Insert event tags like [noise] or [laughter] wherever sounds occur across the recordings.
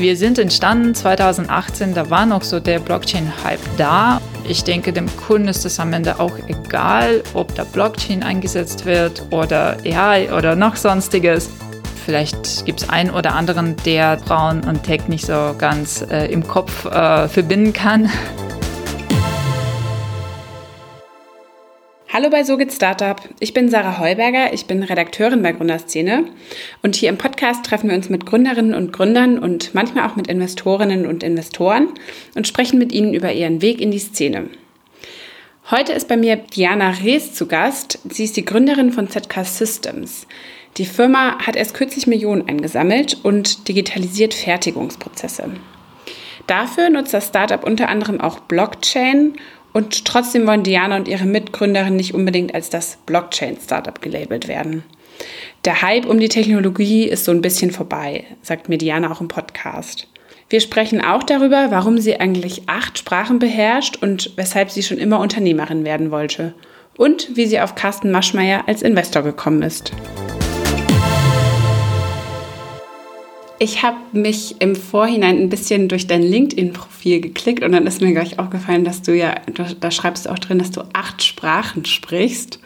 Wir sind entstanden 2018, da war noch so der Blockchain-Hype da. Ich denke, dem Kunden ist es am Ende auch egal, ob da Blockchain eingesetzt wird oder AI oder noch sonstiges. Vielleicht gibt es einen oder anderen, der Braun und Tech nicht so ganz äh, im Kopf äh, verbinden kann. Hallo bei So geht Startup. Ich bin Sarah Heuberger, ich bin Redakteurin bei Gründerszene und hier im Podcast treffen wir uns mit Gründerinnen und Gründern und manchmal auch mit Investorinnen und Investoren und sprechen mit ihnen über ihren Weg in die Szene. Heute ist bei mir Diana Rees zu Gast. Sie ist die Gründerin von ZK Systems. Die Firma hat erst kürzlich Millionen eingesammelt und digitalisiert Fertigungsprozesse. Dafür nutzt das Startup unter anderem auch Blockchain und trotzdem wollen Diana und ihre Mitgründerin nicht unbedingt als das Blockchain-Startup gelabelt werden. Der Hype um die Technologie ist so ein bisschen vorbei, sagt mir Diana auch im Podcast. Wir sprechen auch darüber, warum sie eigentlich acht Sprachen beherrscht und weshalb sie schon immer Unternehmerin werden wollte. Und wie sie auf Carsten Maschmeyer als Investor gekommen ist. Ich habe mich im Vorhinein ein bisschen durch dein LinkedIn-Profil geklickt und dann ist mir gleich aufgefallen, dass du ja, da schreibst du auch drin, dass du acht Sprachen sprichst.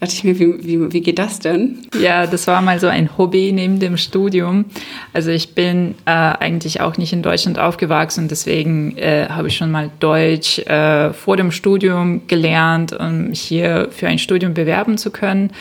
Da dachte ich mir, wie, wie, wie geht das denn? Ja, das war mal so ein Hobby neben dem Studium. Also ich bin äh, eigentlich auch nicht in Deutschland aufgewachsen, deswegen äh, habe ich schon mal Deutsch äh, vor dem Studium gelernt, um mich hier für ein Studium bewerben zu können.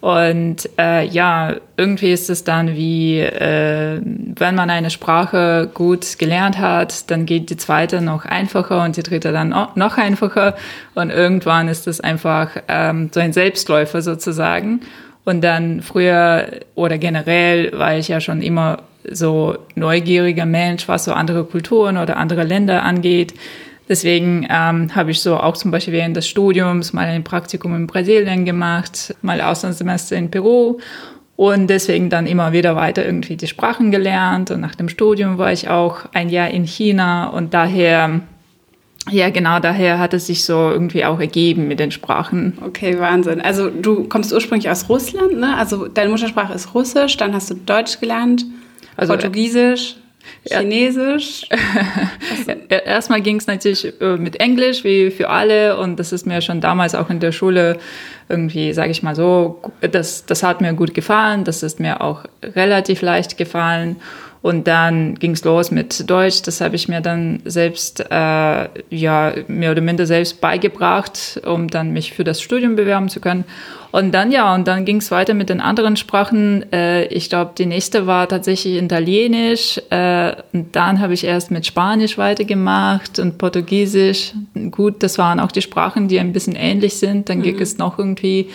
Und äh, ja, irgendwie ist es dann wie, äh, wenn man eine Sprache gut gelernt hat, dann geht die zweite noch einfacher und die dritte dann noch einfacher. Und irgendwann ist es einfach ähm, so ein Selbstläufer sozusagen. Und dann früher oder generell war ich ja schon immer so neugieriger Mensch, was so andere Kulturen oder andere Länder angeht. Deswegen ähm, habe ich so auch zum Beispiel während des Studiums mal ein Praktikum in Brasilien gemacht, mal Auslandssemester in Peru und deswegen dann immer wieder weiter irgendwie die Sprachen gelernt. Und nach dem Studium war ich auch ein Jahr in China und daher, ja genau, daher hat es sich so irgendwie auch ergeben mit den Sprachen. Okay, Wahnsinn. Also du kommst ursprünglich aus Russland, ne? Also deine Muttersprache ist Russisch, dann hast du Deutsch gelernt, also, Portugiesisch. Chinesisch? [laughs] Erstmal ging es natürlich äh, mit Englisch, wie für alle. Und das ist mir schon damals auch in der Schule irgendwie, sage ich mal so, das, das hat mir gut gefallen. Das ist mir auch relativ leicht gefallen. Und dann ging es los mit Deutsch. Das habe ich mir dann selbst, äh, ja, mehr oder minder selbst beigebracht, um dann mich für das Studium bewerben zu können. Und dann, ja, und dann ging es weiter mit den anderen Sprachen. Äh, ich glaube, die nächste war tatsächlich Italienisch. Äh, und dann habe ich erst mit Spanisch weitergemacht und Portugiesisch. Gut, das waren auch die Sprachen, die ein bisschen ähnlich sind. Dann mhm. ging es noch irgendwie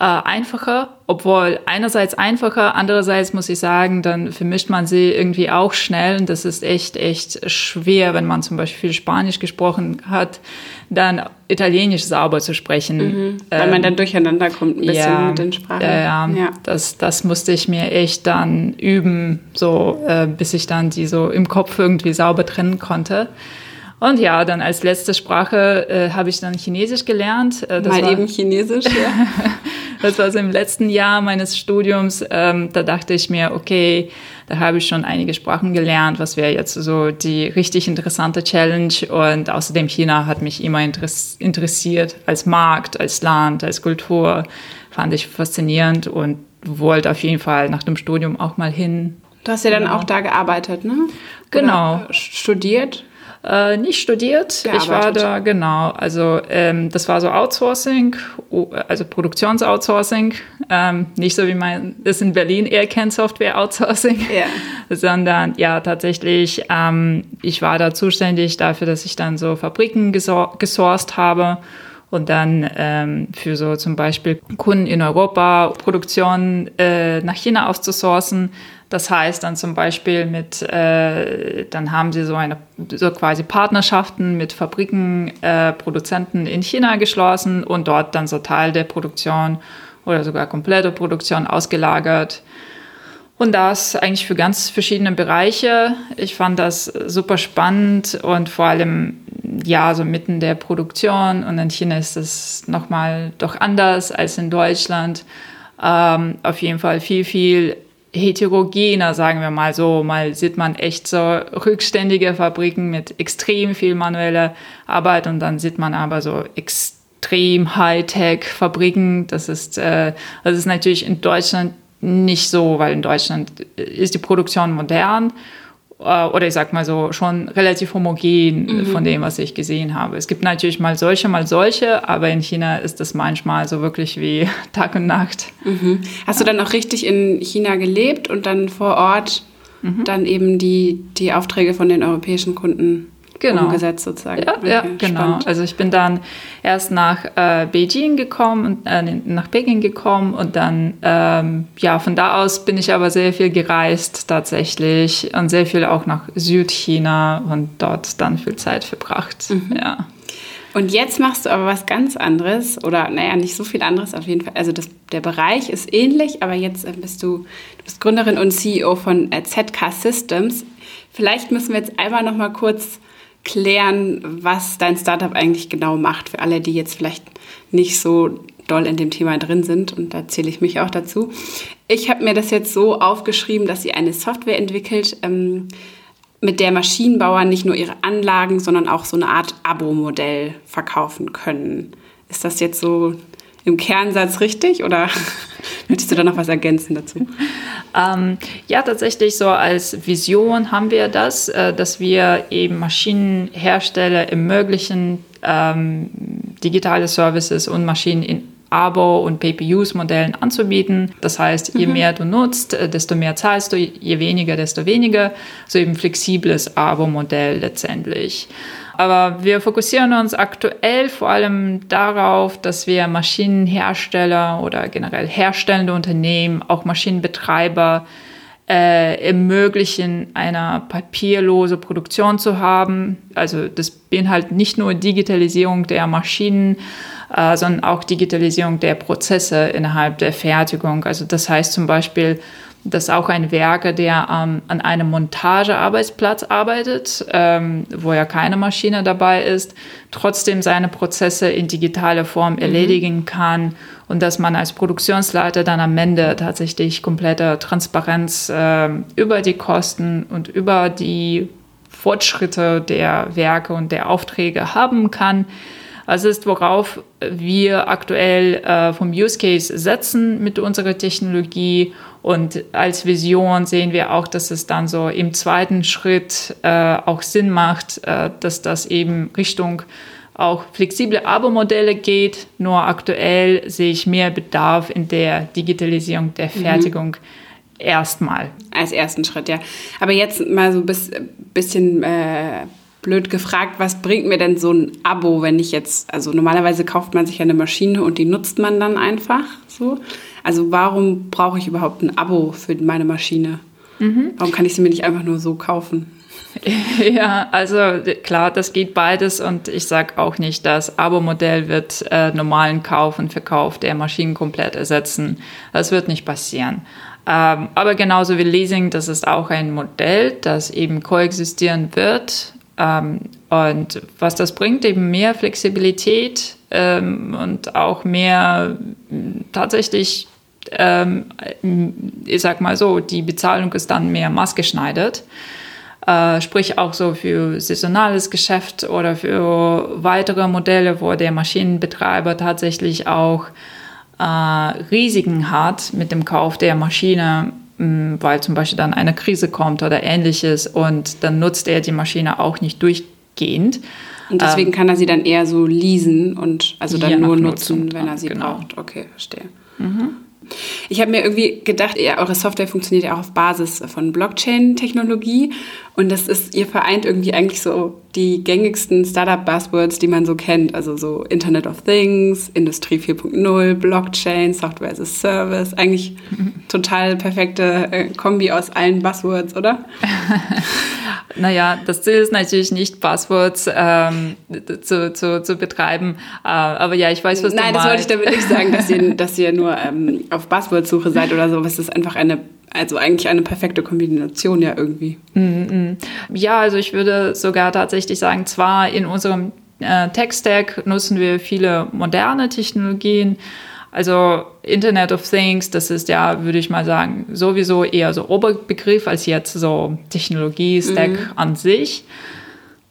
äh, einfacher, obwohl einerseits einfacher, andererseits muss ich sagen, dann vermischt man sie irgendwie auch schnell und das ist echt, echt schwer, wenn man zum Beispiel Spanisch gesprochen hat, dann Italienisch sauber zu sprechen. Mhm, weil ähm, man dann durcheinander kommt ein bisschen ja, mit den Sprachen. Ja, ja, Das, das musste ich mir echt dann üben, so äh, bis ich dann die so im Kopf irgendwie sauber trennen konnte. Und ja, dann als letzte Sprache äh, habe ich dann Chinesisch gelernt. Äh, Mal war, eben Chinesisch, ja. [laughs] das war so im letzten Jahr meines Studiums. Ähm, da dachte ich mir, okay, da habe ich schon einige Sprachen gelernt. Was wäre jetzt so die richtig interessante Challenge? Und außerdem China hat mich immer interessiert als Markt, als Land, als Kultur. Fand ich faszinierend und wollte auf jeden Fall nach dem Studium auch mal hin. Du hast ja dann genau. auch da gearbeitet, ne? Genau. Oder studiert? Äh, nicht studiert. Gearbeitet. Ich war da, genau. Also ähm, das war so Outsourcing, also Produktionsoutsourcing. Ähm, nicht so wie man das in Berlin eher kennt, Software Outsourcing, yeah. [laughs] sondern ja tatsächlich, ähm, ich war da zuständig dafür, dass ich dann so Fabriken gesourced habe und dann ähm, für so zum Beispiel Kunden in Europa Produktion äh, nach China auszusourcen. Das heißt dann zum Beispiel mit, äh, dann haben sie so eine so quasi Partnerschaften mit Fabriken, äh, Produzenten in China geschlossen und dort dann so Teil der Produktion oder sogar komplette Produktion ausgelagert. Und das eigentlich für ganz verschiedene Bereiche. Ich fand das super spannend und vor allem ja so mitten der Produktion. Und in China ist es nochmal doch anders als in Deutschland. Ähm, auf jeden Fall viel, viel heterogener, sagen wir mal so. Mal sieht man echt so rückständige Fabriken mit extrem viel manueller Arbeit und dann sieht man aber so extrem Hightech-Fabriken. Das ist, äh, das ist natürlich in Deutschland nicht so, weil in Deutschland ist die Produktion modern oder ich sag mal so, schon relativ homogen mhm. von dem, was ich gesehen habe. Es gibt natürlich mal solche, mal solche, aber in China ist das manchmal so wirklich wie [laughs] Tag und Nacht. Mhm. Hast ja. du dann auch richtig in China gelebt und dann vor Ort mhm. dann eben die, die Aufträge von den europäischen Kunden genau. umgesetzt sozusagen. Ja, okay, ja genau. Spannend. Also ich bin dann erst nach äh, Beijing gekommen, äh, nach Peking gekommen und dann, ähm, ja, von da aus bin ich aber sehr viel gereist tatsächlich und sehr viel auch nach Südchina und dort dann viel Zeit verbracht. Mhm. Ja. Und jetzt machst du aber was ganz anderes oder naja, nicht so viel anderes auf jeden Fall. Also das, der Bereich ist ähnlich, aber jetzt äh, bist du, du bist Gründerin und CEO von äh, ZK Systems. Vielleicht müssen wir jetzt einmal noch mal kurz klären, was dein Startup eigentlich genau macht, für alle, die jetzt vielleicht nicht so doll in dem Thema drin sind. Und da zähle ich mich auch dazu. Ich habe mir das jetzt so aufgeschrieben, dass sie eine Software entwickelt, ähm, mit der Maschinenbauer nicht nur ihre Anlagen, sondern auch so eine Art Abo-Modell verkaufen können. Ist das jetzt so im Kernsatz richtig oder [laughs] möchtest du da noch was ergänzen dazu? Ähm, ja, tatsächlich so als Vision haben wir das, äh, dass wir eben Maschinenhersteller ermöglichen, ähm, digitale Services und Maschinen in Abo- und Pay-per-Use-Modellen anzubieten. Das heißt, je mhm. mehr du nutzt, äh, desto mehr zahlst du, je weniger, desto weniger. So eben flexibles Abo-Modell letztendlich. Aber wir fokussieren uns aktuell vor allem darauf, dass wir Maschinenhersteller oder generell herstellende Unternehmen, auch Maschinenbetreiber äh, ermöglichen, eine papierlose Produktion zu haben. Also das beinhaltet nicht nur Digitalisierung der Maschinen, äh, sondern auch Digitalisierung der Prozesse innerhalb der Fertigung. Also das heißt zum Beispiel, dass auch ein Werker, der ähm, an einem Montagearbeitsplatz arbeitet, ähm, wo ja keine Maschine dabei ist, trotzdem seine Prozesse in digitaler Form mhm. erledigen kann und dass man als Produktionsleiter dann am Ende tatsächlich komplette Transparenz äh, über die Kosten und über die Fortschritte der Werke und der Aufträge haben kann. Das ist, worauf wir aktuell äh, vom Use Case setzen mit unserer Technologie. Und als Vision sehen wir auch, dass es dann so im zweiten Schritt äh, auch Sinn macht, äh, dass das eben Richtung auch flexible Abo-Modelle geht. Nur aktuell sehe ich mehr Bedarf in der Digitalisierung der mhm. Fertigung. Mhm. Erstmal. Als ersten Schritt, ja. Aber jetzt mal so ein bisschen äh, blöd gefragt, was bringt mir denn so ein Abo, wenn ich jetzt, also normalerweise kauft man sich ja eine Maschine und die nutzt man dann einfach so. Also warum brauche ich überhaupt ein Abo für meine Maschine? Mhm. Warum kann ich sie mir nicht einfach nur so kaufen? [laughs] Ja, also klar, das geht beides und ich sage auch nicht, das Abo-Modell wird äh, normalen Kauf und Verkauf der Maschinen komplett ersetzen. Das wird nicht passieren. Ähm, aber genauso wie Leasing, das ist auch ein Modell, das eben koexistieren wird und was das bringt, eben mehr Flexibilität ähm, und auch mehr tatsächlich, ähm, ich sag mal so, die Bezahlung ist dann mehr maßgeschneidert. Äh, sprich auch so für saisonales Geschäft oder für weitere Modelle, wo der Maschinenbetreiber tatsächlich auch äh, Risiken hat mit dem Kauf der Maschine weil zum Beispiel dann eine Krise kommt oder ähnliches und dann nutzt er die Maschine auch nicht durchgehend. Und deswegen ähm, kann er sie dann eher so leasen und also dann nur nutzen, wenn er sie genau. braucht. Okay, verstehe. Mhm. Ich habe mir irgendwie gedacht, ja, eure Software funktioniert ja auch auf Basis von Blockchain-Technologie. Und das ist, ihr vereint irgendwie eigentlich so die gängigsten Startup-Buzzwords, die man so kennt, also so Internet of Things, Industrie 4.0, Blockchain, Software as a Service, eigentlich [laughs] total perfekte äh, Kombi aus allen Buzzwords, oder? [laughs] naja, das Ziel ist natürlich nicht Buzzwords ähm, zu, zu, zu betreiben, äh, aber ja, ich weiß, was Nein, du meinst. Nein, das wollte ich damit nicht sagen, dass ihr, [laughs] dass ihr nur ähm, auf Buzzword-Suche seid oder so, es ist einfach eine also eigentlich eine perfekte Kombination ja irgendwie. Mm, mm. Ja, also ich würde sogar tatsächlich sagen, zwar in unserem äh, Tech-Stack nutzen wir viele moderne Technologien, Also Internet of Things, das ist ja, würde ich mal sagen, sowieso eher so Oberbegriff als jetzt so Technologie-Stack mhm. an sich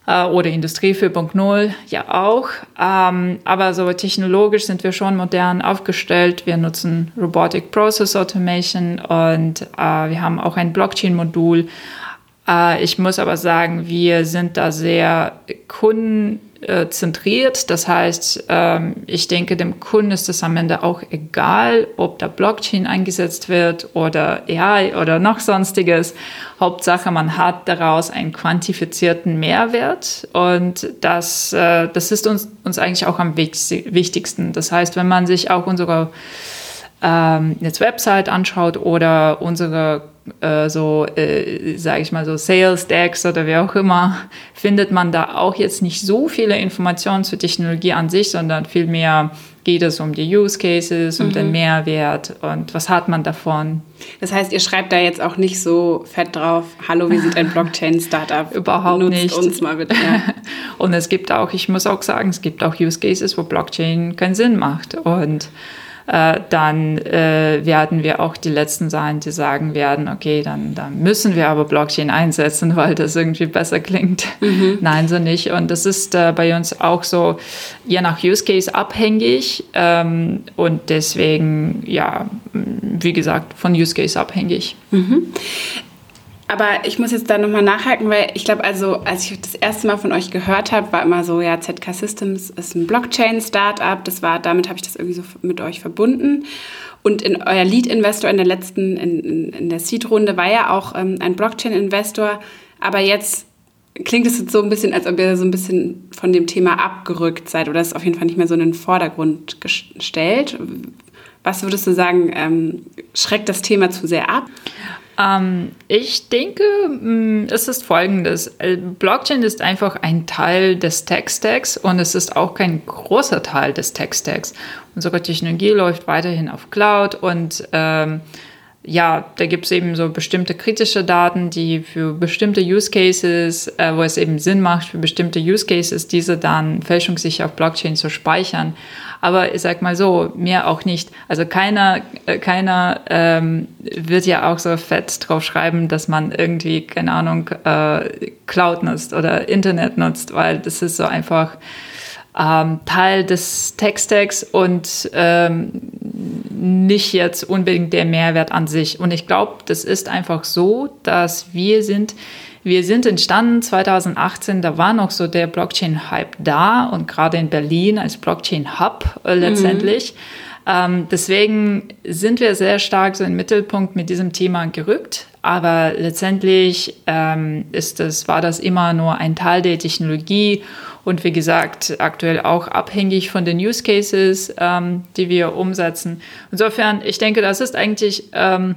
äh, oder Industrie 4.0 ja auch. Ähm, aber so technologisch sind wir schon modern aufgestellt. Wir nutzen Robotic Process Automation und äh, wir haben auch ein Blockchain-Modul. Äh, ich muss aber sagen, wir sind da sehr Kunden äh, zentriert. Das heißt, ähm, ich denke, dem Kunden ist es am Ende auch egal, ob da Blockchain eingesetzt wird oder AI oder noch sonstiges. Hauptsache, man hat daraus einen quantifizierten Mehrwert und das, äh, das ist uns, uns eigentlich auch am wichtigsten. Das heißt, wenn man sich auch unsere ähm, jetzt Website anschaut oder unsere äh, so, äh, sage ich mal so Sales Decks oder wie auch immer, findet man da auch jetzt nicht so viele Informationen zur Technologie an sich, sondern vielmehr geht es um die Use Cases, um mhm. den Mehrwert und was hat man davon. Das heißt, ihr schreibt da jetzt auch nicht so fett drauf, hallo, wie sieht ein [laughs] Blockchain-Startup? Überhaupt Nutzt nicht. uns mal bitte. Ja. [laughs] und es gibt auch, ich muss auch sagen, es gibt auch Use Cases, wo Blockchain keinen Sinn macht und äh, dann äh, werden wir auch die Letzten sein, die sagen werden, okay, dann, dann müssen wir aber Blockchain einsetzen, [laughs] weil das irgendwie besser klingt. Mhm. Nein, so nicht. Und das ist äh, bei uns auch so, je nach Use Case abhängig ähm, und deswegen, ja, wie gesagt, von Use Case abhängig. Mhm. Aber ich muss jetzt da nochmal nachhaken, weil ich glaube, also als ich das erste Mal von euch gehört habe, war immer so, ja, ZK Systems ist ein Blockchain-Startup. Das war, damit habe ich das irgendwie so mit euch verbunden. Und in euer Lead-Investor in der letzten, in, in, in der Seed-Runde war ja auch ähm, ein Blockchain-Investor. Aber jetzt klingt es jetzt so ein bisschen, als ob ihr so ein bisschen von dem Thema abgerückt seid oder es auf jeden Fall nicht mehr so in den Vordergrund gestellt. Was würdest du sagen, ähm, schreckt das Thema zu sehr ab? Ähm, ich denke, mm, es ist folgendes. Äh, Blockchain ist einfach ein Teil des Tech-Stacks und es ist auch kein großer Teil des Tech-Stacks. Unsere Technologie läuft weiterhin auf Cloud und ähm, ja, da gibt es eben so bestimmte kritische Daten, die für bestimmte Use Cases, äh, wo es eben Sinn macht, für bestimmte Use Cases diese dann fälschungssicher auf Blockchain zu speichern. Aber ich sag mal so, mehr auch nicht. Also keiner, äh, keiner ähm, wird ja auch so fett drauf schreiben, dass man irgendwie, keine Ahnung, äh, Cloud nutzt oder Internet nutzt, weil das ist so einfach ähm, Teil des Tech-Stacks und ähm, nicht jetzt unbedingt der Mehrwert an sich. Und ich glaube, das ist einfach so, dass wir sind, wir sind entstanden 2018, da war noch so der Blockchain-Hype da und gerade in Berlin als Blockchain-Hub äh, letztendlich. Mhm. Ähm, deswegen sind wir sehr stark so im Mittelpunkt mit diesem Thema gerückt. Aber letztendlich ähm, ist das, war das immer nur ein Teil der Technologie und wie gesagt, aktuell auch abhängig von den Use Cases, ähm, die wir umsetzen. Insofern, ich denke, das ist eigentlich, ähm,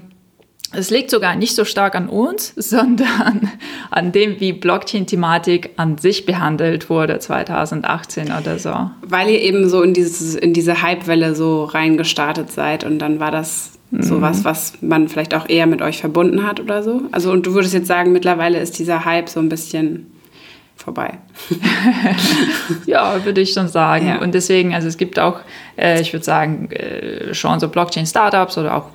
es liegt sogar nicht so stark an uns, [laughs] sondern an dem, wie Blockchain-Thematik an sich behandelt wurde 2018 oder so. Weil ihr eben so in, dieses, in diese Hype-Welle so reingestartet seid und dann war das sowas, mhm. was man vielleicht auch eher mit euch verbunden hat oder so. Also und du würdest jetzt sagen, mittlerweile ist dieser Hype so ein bisschen vorbei. [laughs] ja, würde ich schon sagen. Ja. Und deswegen, also es gibt auch, äh, ich würde sagen, äh, schon so Blockchain-Startups oder auch,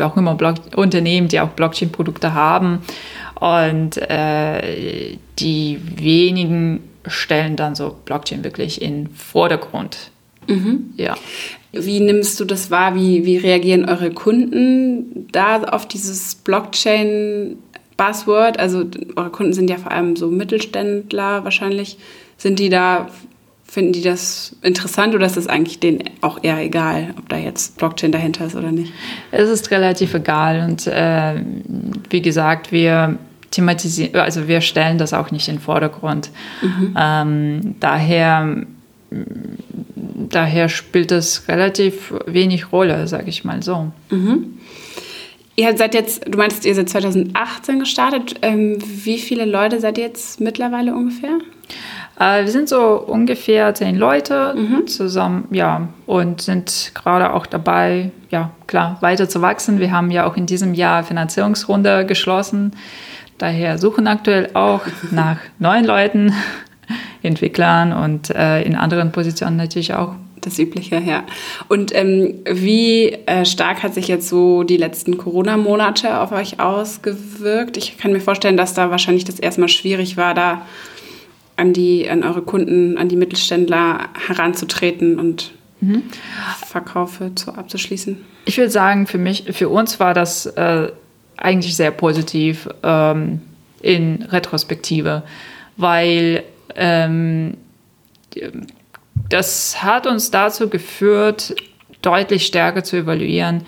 auch immer Block Unternehmen, die auch Blockchain-Produkte haben. Und äh, die wenigen stellen dann so Blockchain wirklich in Vordergrund. Mhm. Ja. Wie nimmst du das wahr? Wie, wie reagieren eure Kunden da auf dieses Blockchain? Buzzword? Also eure Kunden sind ja vor allem so Mittelständler wahrscheinlich. Sind die da, finden die das interessant oder ist das eigentlich denen auch eher egal, ob da jetzt Blockchain dahinter ist oder nicht? Es ist relativ egal und äh, wie gesagt, wir thematisieren, also wir stellen das auch nicht in den Vordergrund. Mhm. Ähm, daher daher spielt das relativ wenig Rolle, sage ich mal so. Mhm. Ihr seid jetzt, du meinst, ihr seid 2018 gestartet. Ähm, wie viele Leute seid ihr jetzt mittlerweile ungefähr? Äh, wir sind so ungefähr zehn Leute mhm. zusammen, ja, und sind gerade auch dabei, ja, klar, weiter zu wachsen. Wir haben ja auch in diesem Jahr Finanzierungsrunde geschlossen. Daher suchen aktuell auch [laughs] nach neuen Leuten, [laughs] Entwicklern und äh, in anderen Positionen natürlich auch das Übliche, ja. Und ähm, wie äh, stark hat sich jetzt so die letzten Corona-Monate auf euch ausgewirkt? Ich kann mir vorstellen, dass da wahrscheinlich das erstmal schwierig war, da an die, an eure Kunden, an die Mittelständler heranzutreten und mhm. Verkaufe zu, abzuschließen. Ich würde sagen, für mich, für uns war das äh, eigentlich sehr positiv ähm, in Retrospektive, weil ähm, das hat uns dazu geführt, deutlich stärker zu evaluieren,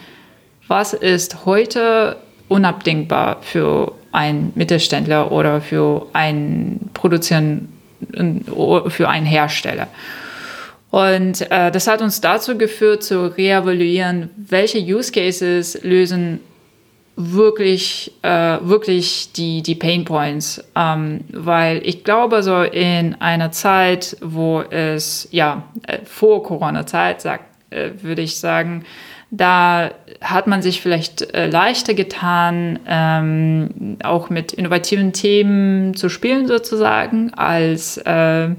was ist heute unabdingbar für einen Mittelständler oder für einen Produzenten, für einen Hersteller. Und äh, das hat uns dazu geführt, zu reevaluieren, welche Use Cases lösen wirklich, äh, wirklich die, die Pain Points. Ähm, weil ich glaube, so in einer Zeit, wo es, ja, äh, vor Corona-Zeit, äh, würde ich sagen, da hat man sich vielleicht äh, leichter getan, ähm, auch mit innovativen Themen zu spielen sozusagen als, äh,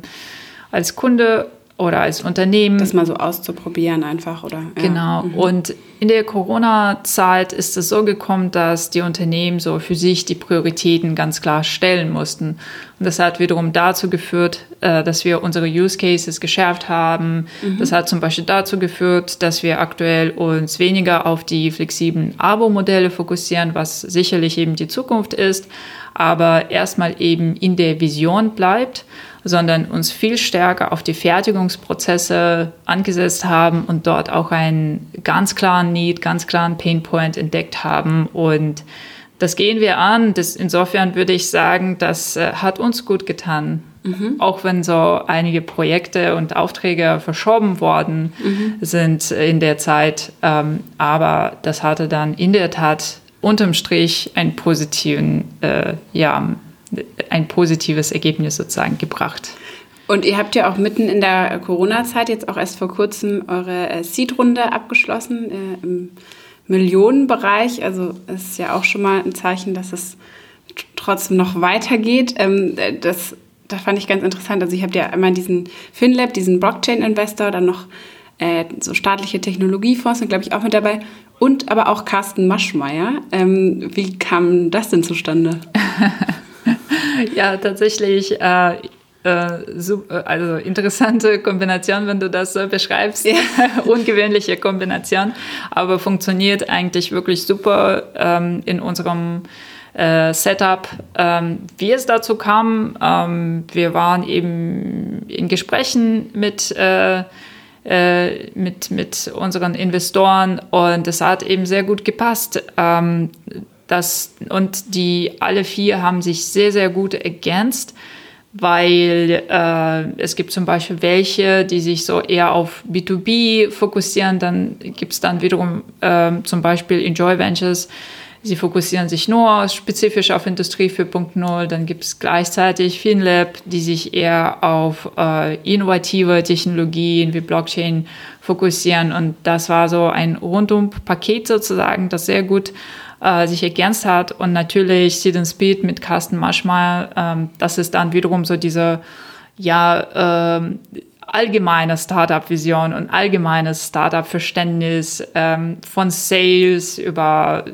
als Kunde oder als Unternehmen. Das mal so auszuprobieren einfach, oder? Ja. Genau. Mhm. Und in der Corona-Zeit ist es so gekommen, dass die Unternehmen so für sich die Prioritäten ganz klar stellen mussten. Und das hat wiederum dazu geführt, äh, dass wir unsere Use Cases geschärft haben. Mhm. Das hat zum Beispiel dazu geführt, dass wir aktuell uns weniger auf die flexiblen Abo-Modelle fokussieren, was sicherlich eben die Zukunft ist, aber erstmal eben in der Vision bleibt sondern uns viel stärker auf die Fertigungsprozesse angesetzt haben und dort auch einen ganz klaren Need, ganz klaren Painpoint entdeckt haben. Und das gehen wir an. Das, insofern würde ich sagen, das äh, hat uns gut getan. Mhm. Auch wenn so einige Projekte und Aufträge verschoben worden mhm. sind in der Zeit. Ähm, aber das hatte dann in der Tat unterm Strich einen positiven äh, ja, ein positives Ergebnis sozusagen gebracht. Und ihr habt ja auch mitten in der Corona-Zeit jetzt auch erst vor kurzem eure äh, Seed-Runde abgeschlossen äh, im Millionenbereich. Also ist ja auch schon mal ein Zeichen, dass es trotzdem noch weitergeht. Ähm, das, das fand ich ganz interessant. Also ich habe ja einmal diesen FinLab, diesen Blockchain-Investor, dann noch äh, so staatliche Technologiefonds sind, glaube ich, auch mit dabei. Und aber auch Carsten Maschmeyer. Ähm, wie kam das denn zustande? [laughs] ja, tatsächlich. Äh, äh, also interessante [laughs] Kombination, wenn du das so beschreibst. Ja. [laughs] Ungewöhnliche Kombination, aber funktioniert eigentlich wirklich super ähm, in unserem äh, Setup. Ähm, wie es dazu kam, ähm, wir waren eben in Gesprächen mit äh, äh, mit, mit unseren Investoren und es hat eben sehr gut gepasst. Das, und die alle vier haben sich sehr, sehr gut ergänzt, weil äh, es gibt zum Beispiel welche, die sich so eher auf B2B fokussieren. Dann gibt es dann wiederum äh, zum Beispiel Enjoy Ventures. Sie fokussieren sich nur spezifisch auf Industrie 4.0. Dann gibt es gleichzeitig FinLab, die sich eher auf äh, innovative Technologien wie Blockchain fokussieren. Und das war so ein Rundum-Paket sozusagen, das sehr gut äh, sich ergänzt hat. Und natürlich Seed and Speed mit Carsten Maschmeyer, ähm, das ist dann wiederum so diese, ja, ähm, allgemeine Startup-Vision und allgemeines Startup-Verständnis ähm, von Sales über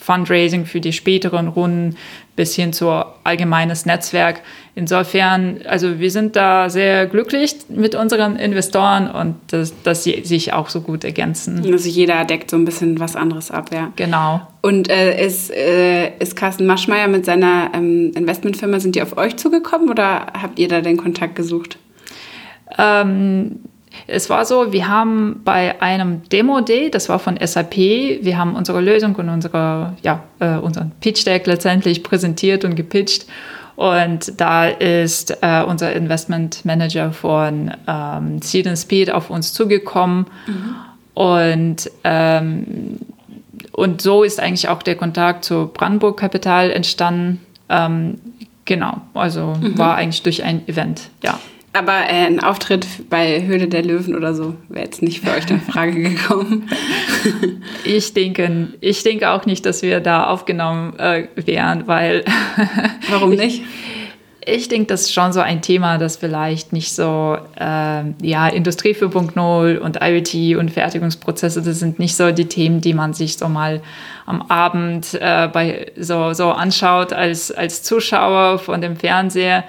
Fundraising für die späteren Runden bis hin zu allgemeines Netzwerk. Insofern, also wir sind da sehr glücklich mit unseren Investoren und dass, dass sie sich auch so gut ergänzen. Also jeder deckt so ein bisschen was anderes ab, ja. Genau. Und äh, ist, äh, ist Carsten Maschmeyer mit seiner ähm, Investmentfirma, sind die auf euch zugekommen oder habt ihr da den Kontakt gesucht? Ähm, es war so, wir haben bei einem Demo-Day, das war von SAP, wir haben unsere Lösung und unsere, ja, äh, unseren Pitch-Deck letztendlich präsentiert und gepitcht. Und da ist äh, unser Investment Manager von ähm, Seed and Speed auf uns zugekommen. Mhm. Und, ähm, und so ist eigentlich auch der Kontakt zu Brandenburg Kapital entstanden. Ähm, genau, also mhm. war eigentlich durch ein Event, ja. Aber äh, ein Auftritt bei Höhle der Löwen oder so wäre jetzt nicht für euch in Frage [laughs] gekommen. ich denke, ich denke auch nicht, dass wir da aufgenommen äh, wären, weil. [laughs] Warum nicht? ich denke, das ist schon so ein Thema, das vielleicht nicht so, äh, ja, Industrie 4.0 und IoT und Fertigungsprozesse, das sind nicht so die Themen, die man sich so mal am Abend äh, bei, so, so anschaut als, als Zuschauer von dem Fernseher.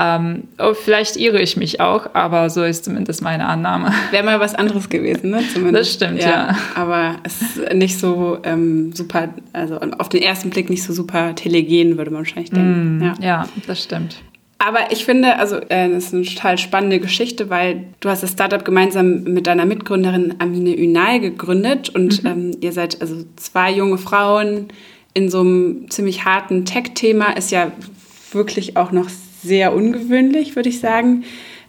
Ähm, oh, vielleicht irre ich mich auch, aber so ist zumindest meine Annahme. [laughs] Wäre mal was anderes gewesen, ne? Zumindest. Das stimmt, ja. ja. Aber es ist nicht so ähm, super, also auf den ersten Blick nicht so super telegen, würde man wahrscheinlich denken. Mm, ja. ja, das stimmt. Aber ich finde, also äh, das ist eine total spannende Geschichte, weil du hast das Startup gemeinsam mit deiner Mitgründerin Amine Ünal gegründet und mhm. ähm, ihr seid also zwei junge Frauen in so einem ziemlich harten Tech-Thema, ist ja wirklich auch noch sehr ungewöhnlich, würde ich sagen.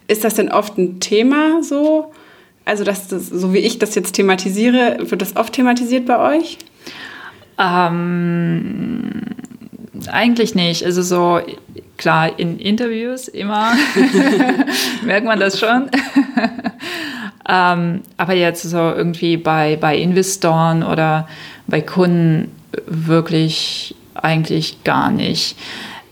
Ist das denn oft ein Thema so? Also, dass das, so wie ich das jetzt thematisiere, wird das oft thematisiert bei euch? Ähm, eigentlich nicht. Also so klar in Interviews immer [laughs] merkt man das schon. [laughs] ähm, aber jetzt so irgendwie bei, bei Investoren oder bei Kunden wirklich eigentlich gar nicht.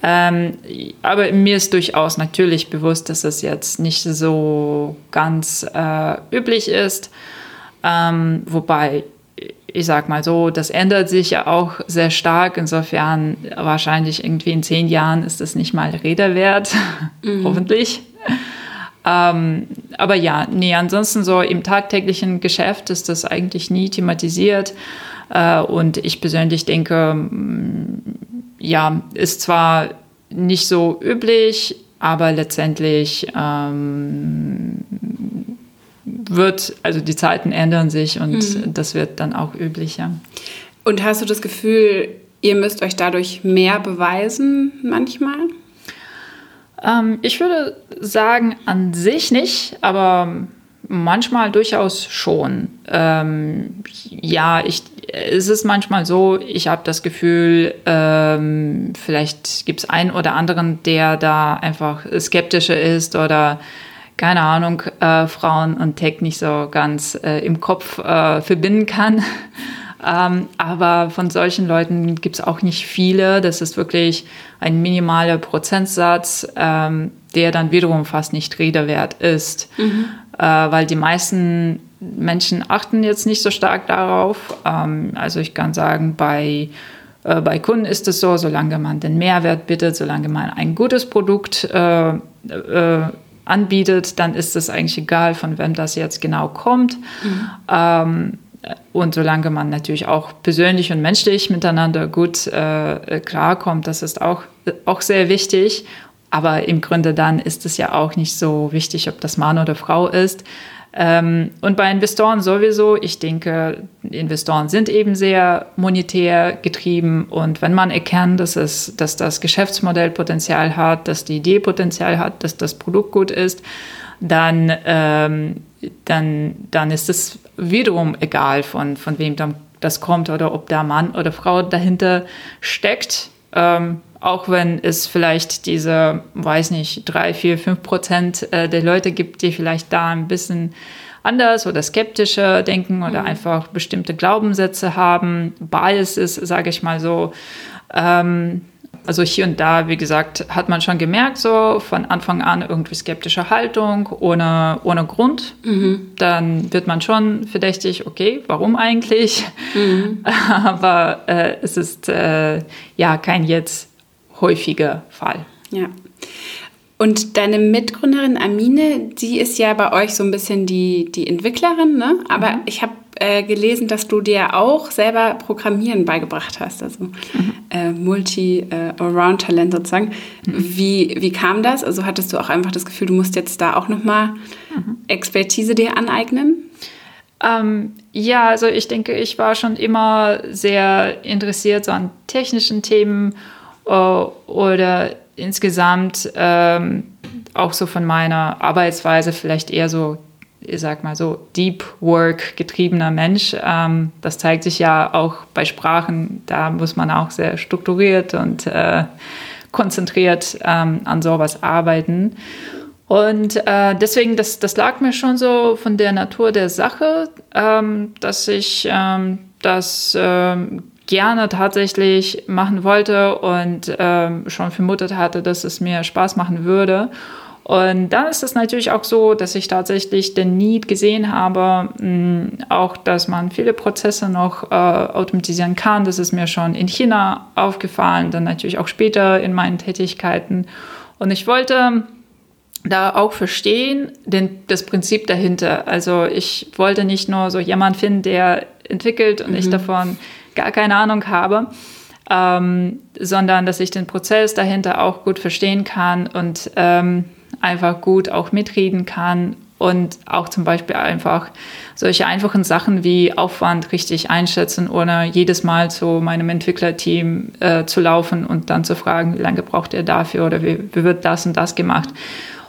Ähm, aber mir ist durchaus natürlich bewusst, dass es jetzt nicht so ganz äh, üblich ist. Ähm, wobei, ich sag mal so, das ändert sich ja auch sehr stark. Insofern wahrscheinlich irgendwie in zehn Jahren ist das nicht mal Rede wert. [laughs] Mhm. Hoffentlich. Ähm, aber ja, nee, ansonsten so im tagtäglichen Geschäft ist das eigentlich nie thematisiert. Äh, und ich persönlich denke, ja, ist zwar nicht so üblich, aber letztendlich ähm, wird, also die Zeiten ändern sich und mhm. das wird dann auch üblicher. Und hast du das Gefühl, ihr müsst euch dadurch mehr beweisen manchmal? Ähm, ich würde sagen, an sich nicht, aber manchmal durchaus schon. Ähm, ja, ich, es ist manchmal so, ich habe das Gefühl, ähm, vielleicht gibt es einen oder anderen, der da einfach skeptischer ist oder keine Ahnung, äh, Frauen und Tech nicht so ganz äh, im Kopf äh, verbinden kann. [laughs] ähm, aber von solchen Leuten gibt es auch nicht viele. Das ist wirklich ein minimaler Prozentsatz, ähm, der dann wiederum fast nicht Redewert ist. Mhm. Äh, weil die meisten Menschen achten jetzt nicht so stark darauf. Ähm, also ich kann sagen, bei äh, bei Kunden ist es so, solange man den Mehrwert bittet, solange man ein gutes Produkt äh, äh, anbietet, dann ist es eigentlich egal, von wem das jetzt genau kommt. Mhm. Ähm, und solange man natürlich auch persönlich und menschlich miteinander gut äh, klarkommt, das ist auch, auch sehr wichtig. Aber im Grunde dann ist es ja auch nicht so wichtig, ob das Mann oder Frau ist. Ähm, und bei Investoren sowieso, ich denke, Investoren sind eben sehr monetär getrieben und wenn man erkennt, dass, es, dass das Geschäftsmodell Potenzial hat, dass die Idee Potenzial hat, dass das Produkt gut ist, dann, ähm, dann, dann ist es wiederum egal, von, von wem das kommt oder ob da Mann oder Frau dahinter steckt. Ähm, auch wenn es vielleicht diese, weiß nicht, drei, vier, fünf Prozent äh, der Leute gibt, die vielleicht da ein bisschen anders oder skeptischer denken oder mhm. einfach bestimmte Glaubenssätze haben, Biases, sage ich mal so. Ähm, also hier und da, wie gesagt, hat man schon gemerkt, so von Anfang an irgendwie skeptische Haltung ohne, ohne Grund. Mhm. Dann wird man schon verdächtig, okay, warum eigentlich? Mhm. [laughs] Aber äh, es ist äh, ja kein jetzt häufiger Fall. Ja. Und deine Mitgründerin Amine, die ist ja bei euch so ein bisschen die, die Entwicklerin, ne? Aber mhm. ich habe äh, gelesen, dass du dir auch selber Programmieren beigebracht hast, also mhm. äh, Multi-Around-Talent äh, sozusagen. Mhm. Wie, wie kam das? Also hattest du auch einfach das Gefühl, du musst jetzt da auch nochmal mhm. Expertise dir aneignen? Ähm, ja, also ich denke, ich war schon immer sehr interessiert so an technischen Themen oder insgesamt ähm, auch so von meiner Arbeitsweise vielleicht eher so, ich sag mal so, Deep Work getriebener Mensch. Ähm, das zeigt sich ja auch bei Sprachen, da muss man auch sehr strukturiert und äh, konzentriert ähm, an sowas arbeiten. Und äh, deswegen, das, das lag mir schon so von der Natur der Sache, ähm, dass ich ähm, das ähm, gerne tatsächlich machen wollte und ähm, schon vermutet hatte, dass es mir Spaß machen würde. Und dann ist es natürlich auch so, dass ich tatsächlich den Need gesehen habe, mh, auch dass man viele Prozesse noch äh, automatisieren kann. Das ist mir schon in China aufgefallen, dann natürlich auch später in meinen Tätigkeiten. Und ich wollte da auch verstehen, denn das Prinzip dahinter. Also ich wollte nicht nur so jemand finden, der entwickelt und mhm. ich davon gar keine Ahnung habe, ähm, sondern dass ich den Prozess dahinter auch gut verstehen kann und ähm, einfach gut auch mitreden kann und auch zum Beispiel einfach solche einfachen Sachen wie Aufwand richtig einschätzen, ohne jedes Mal zu meinem Entwicklerteam äh, zu laufen und dann zu fragen, wie lange braucht ihr dafür oder wie, wie wird das und das gemacht.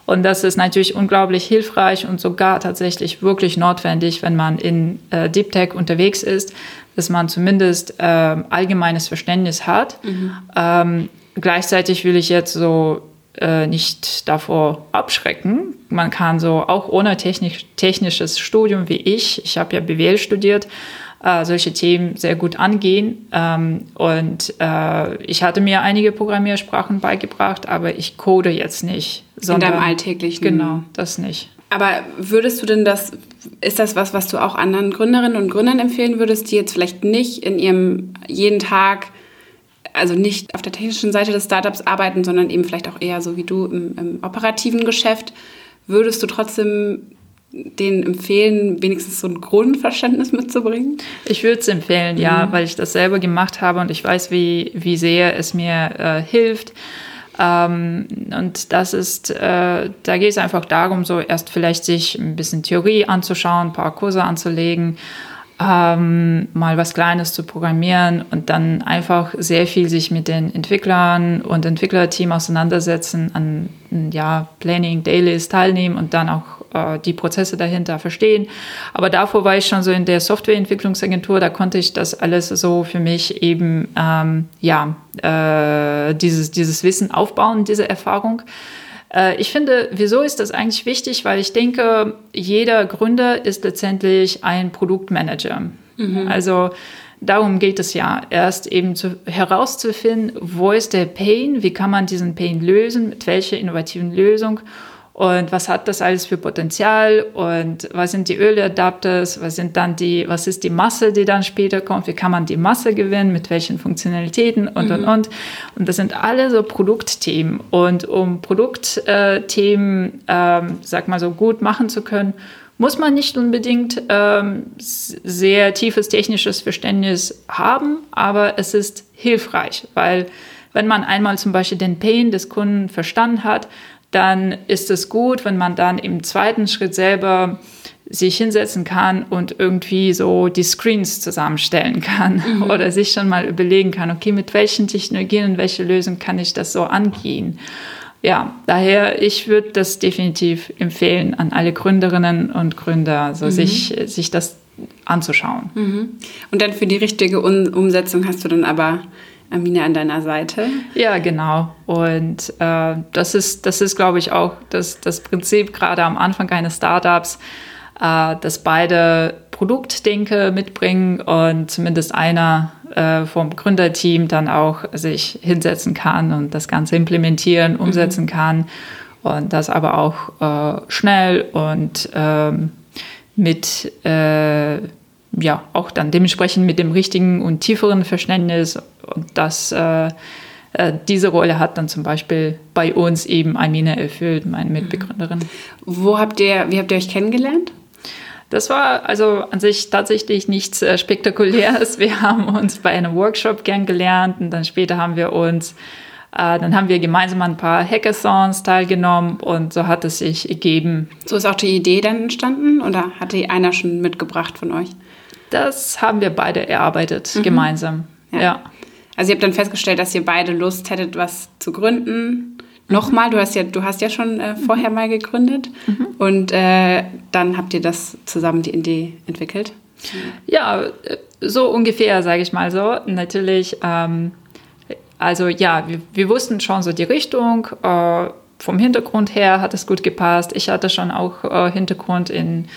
Und das ist natürlich unglaublich hilfreich und sogar tatsächlich wirklich notwendig, wenn man in äh, Deep Tech unterwegs ist, dass man zumindest äh, allgemeines Verständnis hat. Mhm. Ähm, gleichzeitig will ich jetzt so äh, nicht davor abschrecken. Man kann so auch ohne technisch, technisches Studium wie ich, ich habe ja BWL studiert, äh, solche Themen sehr gut angehen. Ähm, und äh, ich hatte mir einige Programmiersprachen beigebracht, aber ich code jetzt nicht. Sondern, In deinem alltäglichen? Genau, das nicht. Aber würdest du denn das, ist das was, was du auch anderen Gründerinnen und Gründern empfehlen würdest, die jetzt vielleicht nicht in ihrem jeden Tag also nicht auf der technischen Seite des Startups arbeiten, sondern eben vielleicht auch eher so wie du im, im operativen Geschäft, würdest du trotzdem denen empfehlen, wenigstens so ein Grundverständnis mitzubringen? Ich würde es empfehlen, mhm. ja, weil ich das selber gemacht habe und ich weiß, wie, wie sehr es mir äh, hilft. Ähm, und das ist, äh, da geht es einfach darum, so erst vielleicht sich ein bisschen Theorie anzuschauen, ein paar Kurse anzulegen ähm, mal was Kleines zu programmieren und dann einfach sehr viel sich mit den Entwicklern und Entwicklerteam auseinandersetzen, an ja, Planning, Dailies teilnehmen und dann auch äh, die Prozesse dahinter verstehen. Aber davor war ich schon so in der Softwareentwicklungsagentur, da konnte ich das alles so für mich eben, ähm, ja, äh, dieses, dieses Wissen aufbauen, diese Erfahrung. Äh, ich finde, wieso ist das eigentlich wichtig? Weil ich denke, jeder Gründer ist letztendlich ein Produktmanager. Mhm. Also darum geht es ja, erst eben zu, herauszufinden, wo ist der Pain, wie kann man diesen Pain lösen, mit welcher innovativen Lösung und was hat das alles für Potenzial und was sind die Early Adapters, was sind dann die, was ist die Masse, die dann später kommt, wie kann man die Masse gewinnen, mit welchen Funktionalitäten und mhm. und und. Und das sind alle so Produktthemen. Und um Produktthemen, ähm, sag mal so, gut machen zu können, muss man nicht unbedingt ähm, sehr tiefes technisches Verständnis haben, aber es ist hilfreich, weil wenn man einmal zum Beispiel den Pain des Kunden verstanden hat, dann ist es gut, wenn man dann im zweiten Schritt selber sich hinsetzen kann und irgendwie so die Screens zusammenstellen kann mhm. [laughs] oder sich schon mal überlegen kann, okay, mit welchen Technologien und welche Lösung kann ich das so angehen. Ja, daher, ich würde das definitiv empfehlen an alle Gründerinnen und Gründer, so mhm. sich, sich das anzuschauen. Mhm. Und dann für die richtige Umsetzung hast du dann aber Amina an deiner Seite. Ja, genau. Und äh, das ist, das ist, glaube ich, auch das, das Prinzip gerade am Anfang eines Startups, äh, dass beide Produktdenke mitbringen und zumindest einer äh, vom Gründerteam dann auch sich hinsetzen kann und das Ganze implementieren, mhm. umsetzen mhm. kann. Und das aber auch äh, schnell und ähm, mit äh, ja, auch dann dementsprechend mit dem richtigen und tieferen Verständnis. Und das, äh, äh, diese Rolle hat dann zum Beispiel bei uns eben Amina erfüllt, meine Mitbegründerin. Wo habt ihr, wie habt ihr euch kennengelernt? Das war also an sich tatsächlich nichts äh, Spektakuläres. Wir haben uns bei einem Workshop kennengelernt und dann später haben wir uns äh, dann haben wir gemeinsam an ein paar Hackathons teilgenommen und so hat es sich ergeben. So ist auch die Idee dann entstanden oder hat die einer schon mitgebracht von euch? Das haben wir beide erarbeitet, mhm. gemeinsam. Ja. ja. Also ihr habt dann festgestellt, dass ihr beide Lust hättet, was zu gründen. Nochmal, du hast ja, du hast ja schon äh, vorher mal gegründet mhm. und äh, dann habt ihr das zusammen die Idee entwickelt. Ja, so ungefähr, sage ich mal so. Natürlich, ähm, also ja, wir, wir, wussten schon so die Richtung. Äh, vom Hintergrund her hat es gut gepasst. Ich hatte schon auch äh, Hintergrund in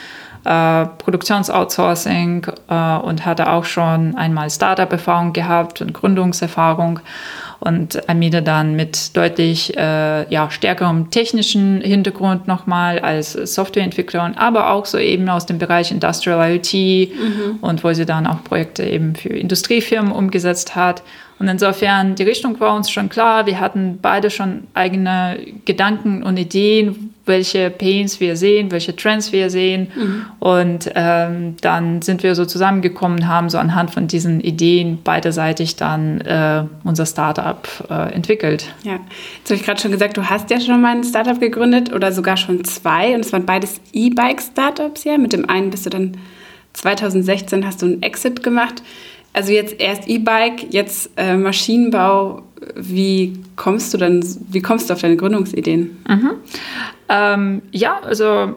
äh, Produktionsoutsourcing äh, und hatte auch schon einmal Startup-Erfahrung gehabt und Gründungserfahrung und Amide dann mit deutlich äh, ja, stärkerem technischen Hintergrund nochmal als Softwareentwicklerin, aber auch so eben aus dem Bereich Industrial IoT mhm. und wo sie dann auch Projekte eben für Industriefirmen umgesetzt hat. Und insofern, die Richtung war uns schon klar. Wir hatten beide schon eigene Gedanken und Ideen, welche Pains wir sehen, welche Trends wir sehen. Mhm. Und ähm, dann sind wir so zusammengekommen, haben so anhand von diesen Ideen beiderseitig dann äh, unser Startup äh, entwickelt. Ja, jetzt habe ich gerade schon gesagt, du hast ja schon mal ein Startup gegründet oder sogar schon zwei. Und es waren beides E-Bike-Startups, ja. Mit dem einen bist du dann 2016 hast du einen Exit gemacht. Also jetzt erst E-Bike, jetzt äh, Maschinenbau. Wie kommst du dann, wie kommst du auf deine Gründungsideen? Mhm. Ähm, ja, also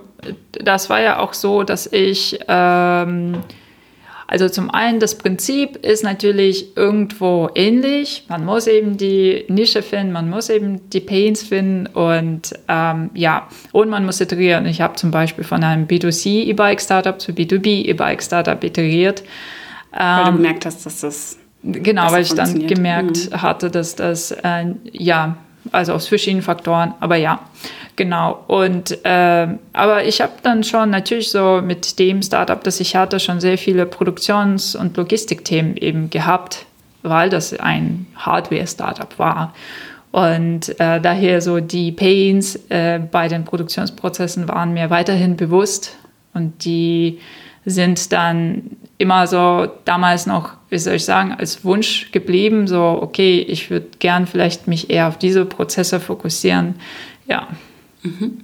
das war ja auch so, dass ich, ähm, also zum einen das Prinzip ist natürlich irgendwo ähnlich. Man muss eben die Nische finden, man muss eben die Pains finden und ähm, ja, und man muss iterieren. Ich habe zum Beispiel von einem B2C E-Bike-Startup zu B2B E-Bike-Startup iteriert. Weil du ähm, gemerkt hast, dass das. Genau, weil ich dann gemerkt mhm. hatte, dass das, äh, ja, also aus verschiedenen Faktoren, aber ja, genau. Und äh, aber ich habe dann schon natürlich so mit dem Startup, das ich hatte, schon sehr viele Produktions- und Logistikthemen eben gehabt, weil das ein Hardware-Startup war. Und äh, daher so die Pains äh, bei den Produktionsprozessen waren mir weiterhin bewusst und die sind dann immer so damals noch, wie soll ich sagen, als Wunsch geblieben, so, okay, ich würde gern vielleicht mich eher auf diese Prozesse fokussieren. Ja. Mhm.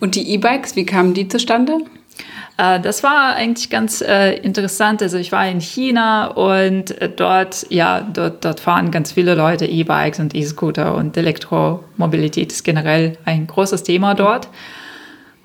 Und die E-Bikes, wie kamen die zustande? Äh, das war eigentlich ganz äh, interessant. Also ich war in China und äh, dort, ja, dort, dort fahren ganz viele Leute E-Bikes und E-Scooter und Elektromobilität ist generell ein großes Thema dort. Mhm.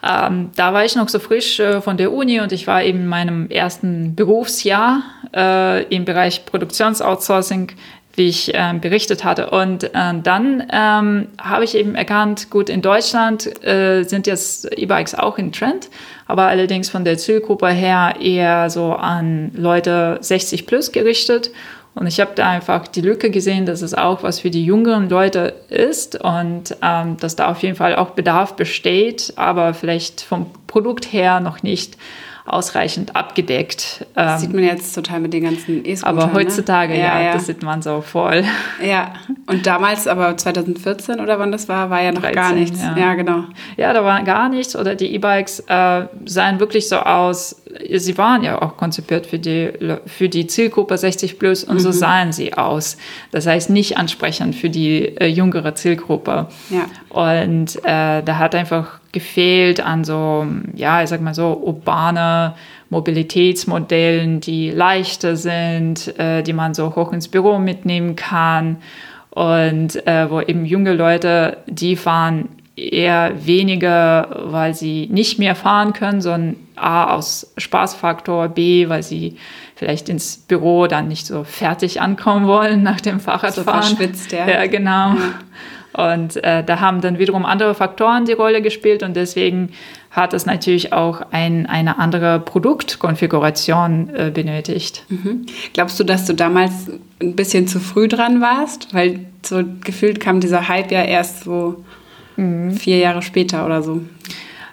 Ähm, da war ich noch so frisch äh, von der Uni und ich war eben in meinem ersten Berufsjahr äh, im Bereich Produktionsoutsourcing, wie ich äh, berichtet hatte. Und äh, dann ähm, habe ich eben erkannt, gut, in Deutschland äh, sind jetzt E-Bikes auch in Trend, aber allerdings von der Zielgruppe her eher so an Leute 60 plus gerichtet. Und ich habe da einfach die Lücke gesehen, dass es auch was für die jüngeren Leute ist und ähm, dass da auf jeden Fall auch Bedarf besteht, aber vielleicht vom Produkt her noch nicht ausreichend abgedeckt. Das sieht man jetzt total mit den ganzen E-Scootern. Aber ne? heutzutage, ne? ja, ja, das sieht man so voll. Ja, und damals, aber 2014 oder wann das war, war ja noch 13, gar nichts. Ja. ja. genau. Ja, da war gar nichts oder die E-Bikes äh, sahen wirklich so aus, sie waren ja auch konzipiert für die, für die Zielgruppe 60 plus und mhm. so sahen sie aus. Das heißt nicht ansprechend für die äh, jüngere Zielgruppe. Ja. Und äh, da hat einfach gefehlt an so, ja, ich sag mal so, urbane Mobilitätsmodellen, die leichter sind, äh, die man so hoch ins Büro mitnehmen kann und äh, wo eben junge Leute, die fahren eher weniger, weil sie nicht mehr fahren können, sondern A aus Spaßfaktor, B, weil sie vielleicht ins Büro dann nicht so fertig ankommen wollen nach dem Fahrradfahren. So verschwitzt, ja. Ja, genau. Und äh, da haben dann wiederum andere Faktoren die Rolle gespielt und deswegen hat es natürlich auch ein, eine andere Produktkonfiguration äh, benötigt. Mhm. Glaubst du, dass du damals ein bisschen zu früh dran warst? Weil so gefühlt kam dieser Hype ja erst so mhm. vier Jahre später oder so.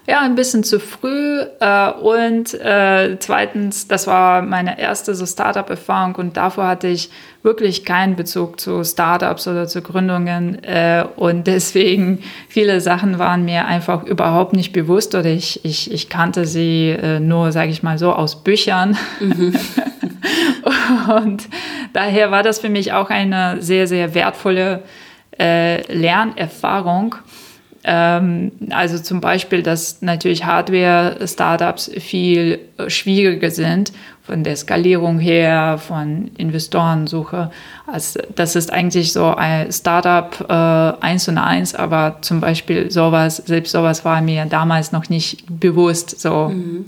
Ja, ein bisschen zu früh. Äh, und äh, zweitens, das war meine erste so Startup-Erfahrung und davor hatte ich wirklich keinen Bezug zu Startups oder zu Gründungen. Äh, und deswegen viele Sachen waren mir einfach überhaupt nicht bewusst oder ich, ich, ich kannte sie äh, nur, sage ich mal so, aus Büchern. Mhm. [laughs] und daher war das für mich auch eine sehr, sehr wertvolle äh, Lernerfahrung. Ähm, also zum Beispiel, dass natürlich Hardware-Startups viel äh, schwieriger sind von der Skalierung her, von Investorensuche. Also das ist eigentlich so ein Startup äh, eins und eins, aber zum Beispiel sowas, selbst sowas war mir damals noch nicht bewusst. So. Mhm.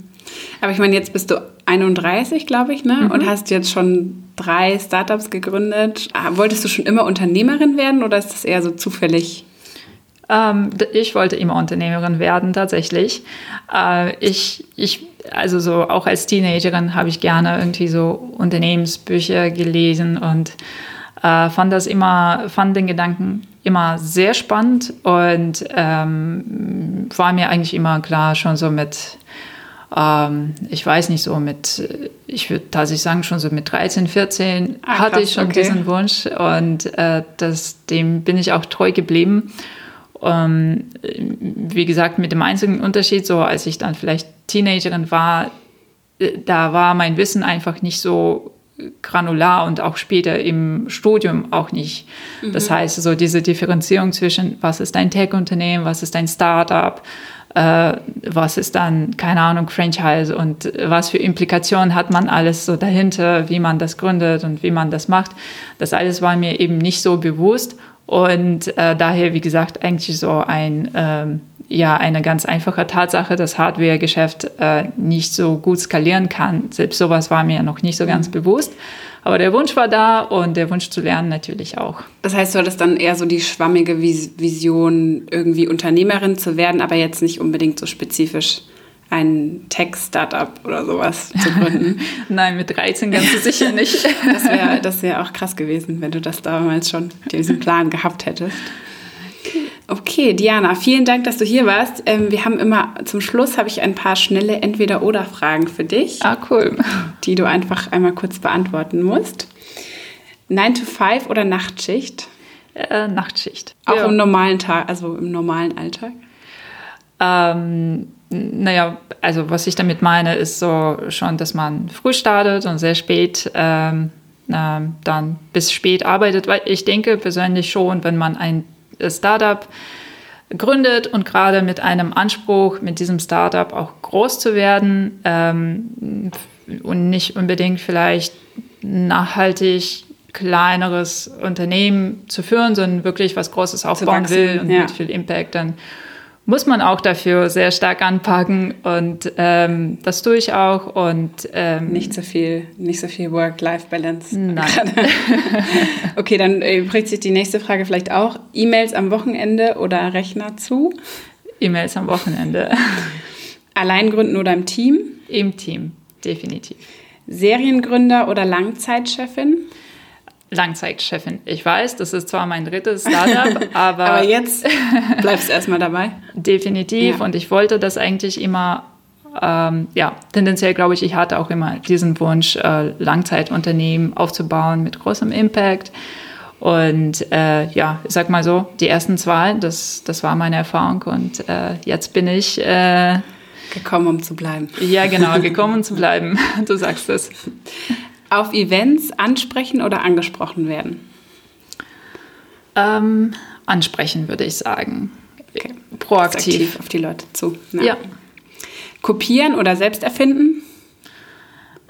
Aber ich meine, jetzt bist du 31, glaube ich, ne? Mhm. Und hast jetzt schon drei Startups gegründet. Ah, wolltest du schon immer Unternehmerin werden oder ist das eher so zufällig? Ähm, ich wollte immer Unternehmerin werden, tatsächlich. Äh, ich, ich, also so auch als Teenagerin habe ich gerne irgendwie so Unternehmensbücher gelesen und äh, fand das immer, fand den Gedanken immer sehr spannend und ähm, war mir eigentlich immer klar, schon so mit, ähm, ich weiß nicht, so mit, ich würde tatsächlich sagen, schon so mit 13, 14 ah, hatte krass, ich schon okay. diesen Wunsch und äh, das, dem bin ich auch treu geblieben. Ähm, wie gesagt, mit dem einzigen Unterschied, so als ich dann vielleicht Teenagerin war, äh, da war mein Wissen einfach nicht so granular und auch später im Studium auch nicht. Mhm. Das heißt, so diese Differenzierung zwischen, was ist ein Tech-Unternehmen, was ist ein Startup, äh, was ist dann, keine Ahnung, Franchise und was für Implikationen hat man alles so dahinter, wie man das gründet und wie man das macht. Das alles war mir eben nicht so bewusst und äh, daher, wie gesagt, eigentlich so ein ähm, ja eine ganz einfache Tatsache, dass Hardware-Geschäft äh, nicht so gut skalieren kann. Selbst sowas war mir noch nicht so ganz mhm. bewusst. Aber der Wunsch war da und der Wunsch zu lernen natürlich auch. Das heißt, du hattest dann eher so die schwammige Vision, irgendwie Unternehmerin zu werden, aber jetzt nicht unbedingt so spezifisch ein Tech-Startup oder sowas zu gründen. [laughs] Nein, mit 13 ganz sicher nicht. [laughs] das wäre das wär auch krass gewesen, wenn du das damals schon diesen Plan gehabt hättest. Okay, Diana, vielen Dank, dass du hier warst. Ähm, wir haben immer zum Schluss habe ich ein paar schnelle Entweder-Oder-Fragen für dich. Ah, cool. Die du einfach einmal kurz beantworten musst. 9 to 5 oder Nachtschicht? Äh, Nachtschicht. Auch ja. im normalen Tag, also im normalen Alltag? Ähm, naja, also was ich damit meine, ist so schon, dass man früh startet und sehr spät ähm, äh, dann bis spät arbeitet, weil ich denke persönlich schon, wenn man ein Startup gründet und gerade mit einem Anspruch, mit diesem Startup auch groß zu werden ähm, und nicht unbedingt vielleicht nachhaltig kleineres Unternehmen zu führen, sondern wirklich was Großes aufbauen will und ja. mit viel Impact, dann muss man auch dafür sehr stark anpacken und ähm, das tue ich auch und ähm, nicht so viel, nicht so viel Work-Life-Balance. Nein. [laughs] okay, dann äh, bringt sich die nächste Frage vielleicht auch: E-Mails am Wochenende oder Rechner zu? E-Mails am Wochenende. [laughs] Allein gründen oder im Team? Im Team, definitiv. Seriengründer oder Langzeitchefin? Langzeitchefin. Ich weiß, das ist zwar mein drittes Startup, [laughs] aber. aber jetzt bleibst du erstmal dabei. Definitiv. Ja. Und ich wollte das eigentlich immer, ähm, ja, tendenziell glaube ich, ich hatte auch immer diesen Wunsch, äh, Langzeitunternehmen aufzubauen mit großem Impact. Und äh, ja, ich sag mal so, die ersten zwei, das, das war meine Erfahrung. Und äh, jetzt bin ich. Äh, gekommen, um zu bleiben. Ja, genau, [laughs] gekommen, um zu bleiben. Du sagst es. Auf Events ansprechen oder angesprochen werden? Ähm, ansprechen, würde ich sagen. Okay. Proaktiv. auf die Leute zu. Ja. ja. Kopieren oder selbst erfinden?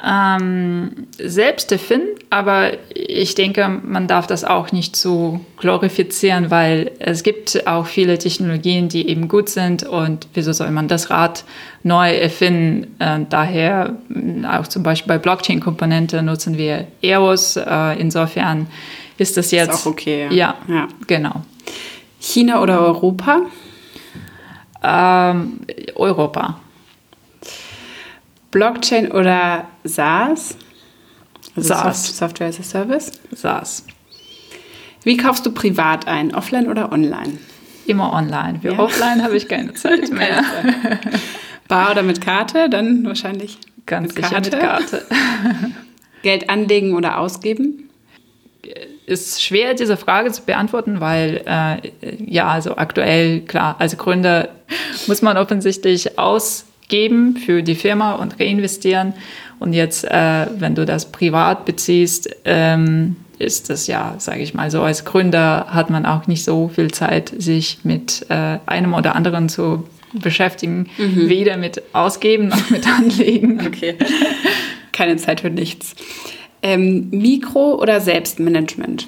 ähm, selbst erfinden, aber ich denke, man darf das auch nicht zu glorifizieren, weil es gibt auch viele Technologien, die eben gut sind und wieso soll man das Rad neu erfinden? Äh, daher äh, auch zum Beispiel bei Blockchain-Komponente nutzen wir EOS. Äh, insofern ist das jetzt ist auch okay. Ja, ja, ja. genau. China oder Europa? Ähm, Europa. Blockchain oder SaaS? Also SaaS. Software as a Service? SaaS. Wie kaufst du privat ein? Offline oder online? Immer online. Für ja. offline habe ich keine Zeit [laughs] mehr. [laughs] Bar oder mit Karte? Dann wahrscheinlich Ganz mit Karte. mit Karte. [laughs] Geld anlegen oder ausgeben? Ist schwer, diese Frage zu beantworten, weil äh, ja, also aktuell, klar, als Gründer muss man offensichtlich aus geben für die Firma und reinvestieren. Und jetzt, äh, wenn du das privat beziehst, ähm, ist das ja, sage ich mal so, als Gründer hat man auch nicht so viel Zeit, sich mit äh, einem oder anderen zu beschäftigen, mhm. weder mit Ausgeben noch mit Anlegen. Okay, keine Zeit für nichts. Ähm, Mikro- oder Selbstmanagement?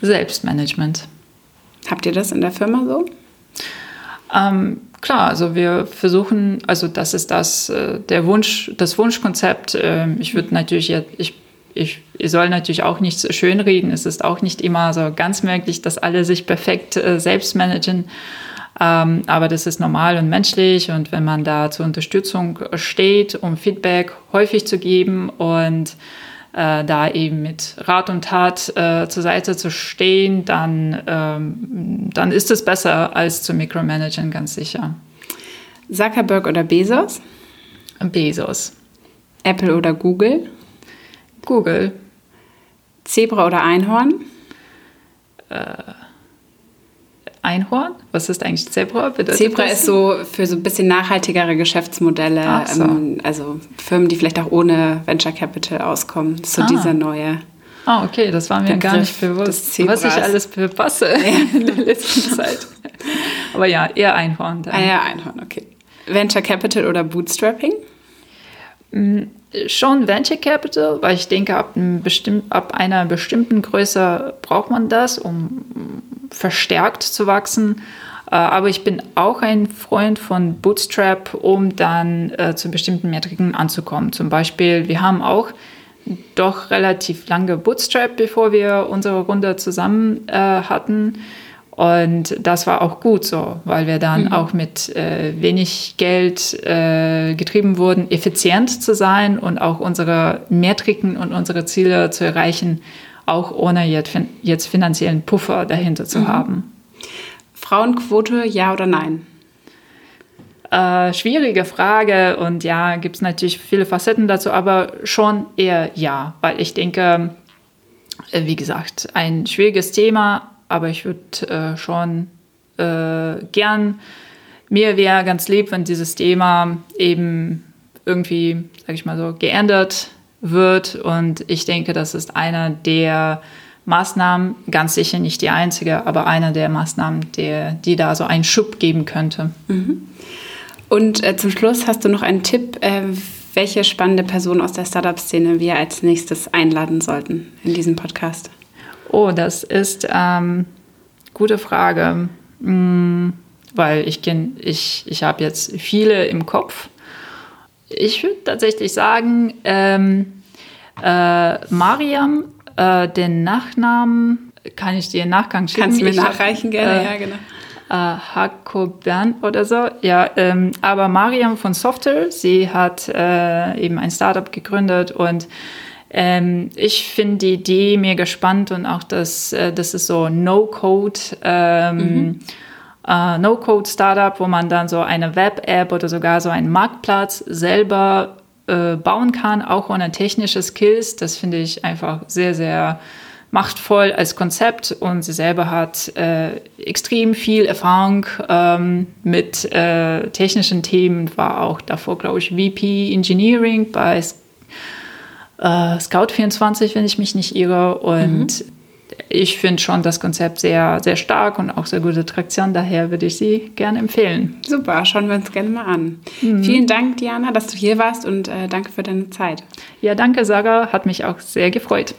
Selbstmanagement. Habt ihr das in der Firma so? Ähm, klar, also wir versuchen, also das ist das, äh, der Wunsch, das Wunschkonzept. Äh, ich würde natürlich, ich, ich, ich soll natürlich auch nicht schönreden. Es ist auch nicht immer so ganz möglich, dass alle sich perfekt äh, selbst managen. Ähm, aber das ist normal und menschlich und wenn man da zur Unterstützung steht, um Feedback häufig zu geben und äh, da eben mit Rat und Tat äh, zur Seite zu stehen, dann, ähm, dann ist es besser als zu micromanagen, ganz sicher. Zuckerberg oder Bezos? Bezos. Apple oder Google? Google. Zebra oder Einhorn? Äh, Einhorn? Was ist eigentlich Zebra? Bedeutet Zebra das? ist so für so ein bisschen nachhaltigere Geschäftsmodelle, so. ähm, also Firmen, die vielleicht auch ohne Venture Capital auskommen. So ah. dieser neue. Ah, okay, das war mir Begriff gar nicht bewusst, was ich alles verpasse ja. [laughs] in der letzten Zeit. Aber ja, eher Einhorn. Dann. Ah ja, Einhorn, okay. Venture Capital oder Bootstrapping? Mm, schon Venture Capital, weil ich denke, ab, ab, einer bestimmten Größe braucht man das, um verstärkt zu wachsen. Äh, aber ich bin auch ein Freund von Bootstrap, um dann äh, zu bestimmten Metriken anzukommen. Zum Beispiel, wir haben auch doch relativ lange Bootstrap, bevor wir unsere Runde zusammen äh, hatten. Und das war auch gut so, weil wir dann mhm. auch mit äh, wenig Geld äh, getrieben wurden, effizient zu sein und auch unsere Metriken und unsere Ziele zu erreichen, auch ohne jetzt, jetzt finanziellen Puffer dahinter zu mhm. haben. Frauenquote, ja oder nein? Äh, schwierige Frage und ja, gibt es natürlich viele Facetten dazu, aber schon eher ja, weil ich denke, äh, wie gesagt, ein schwieriges Thema, aber ich würde äh, schon äh, gern, mir wäre ganz lieb, wenn dieses Thema eben irgendwie, sag ich mal so, geändert wird. Und ich denke, das ist einer der Maßnahmen, ganz sicher nicht die einzige, aber einer der Maßnahmen, der, die da so einen Schub geben könnte. Mhm. Und äh, zum Schluss hast du noch einen Tipp, äh, welche spannende Person aus der Startup-Szene wir als nächstes einladen sollten in diesem Podcast? Oh, das ist ähm, gute Frage, hm, weil ich kenne, ich, ich habe jetzt viele im Kopf. Ich würde tatsächlich sagen, ähm, äh, Mariam, äh, den Nachnamen kann ich dir im Nachgang schicken. Kannst du mir nachreichen, hab, gerne, äh, ja, genau. Äh, Hakobern oder so. Ja, ähm, aber Mariam von Software, sie hat äh, eben ein Startup gegründet und ähm, ich finde die Idee mega spannend und auch das, äh, das ist so No-Code. Ähm, mhm. äh, No-Code-Startup, wo man dann so eine Web-App oder sogar so einen Marktplatz selber äh, bauen kann, auch ohne technische Skills. Das finde ich einfach sehr, sehr machtvoll als Konzept und sie selber hat äh, extrem viel Erfahrung ähm, mit äh, technischen Themen, war auch davor, glaube ich, VP Engineering bei äh, Scout24, wenn ich mich nicht irre. Und mhm. ich finde schon das Konzept sehr, sehr stark und auch sehr gute Traktion. Daher würde ich sie gerne empfehlen. Super, schauen wir uns gerne mal an. Mhm. Vielen Dank, Diana, dass du hier warst und äh, danke für deine Zeit. Ja, danke, Sarah. Hat mich auch sehr gefreut.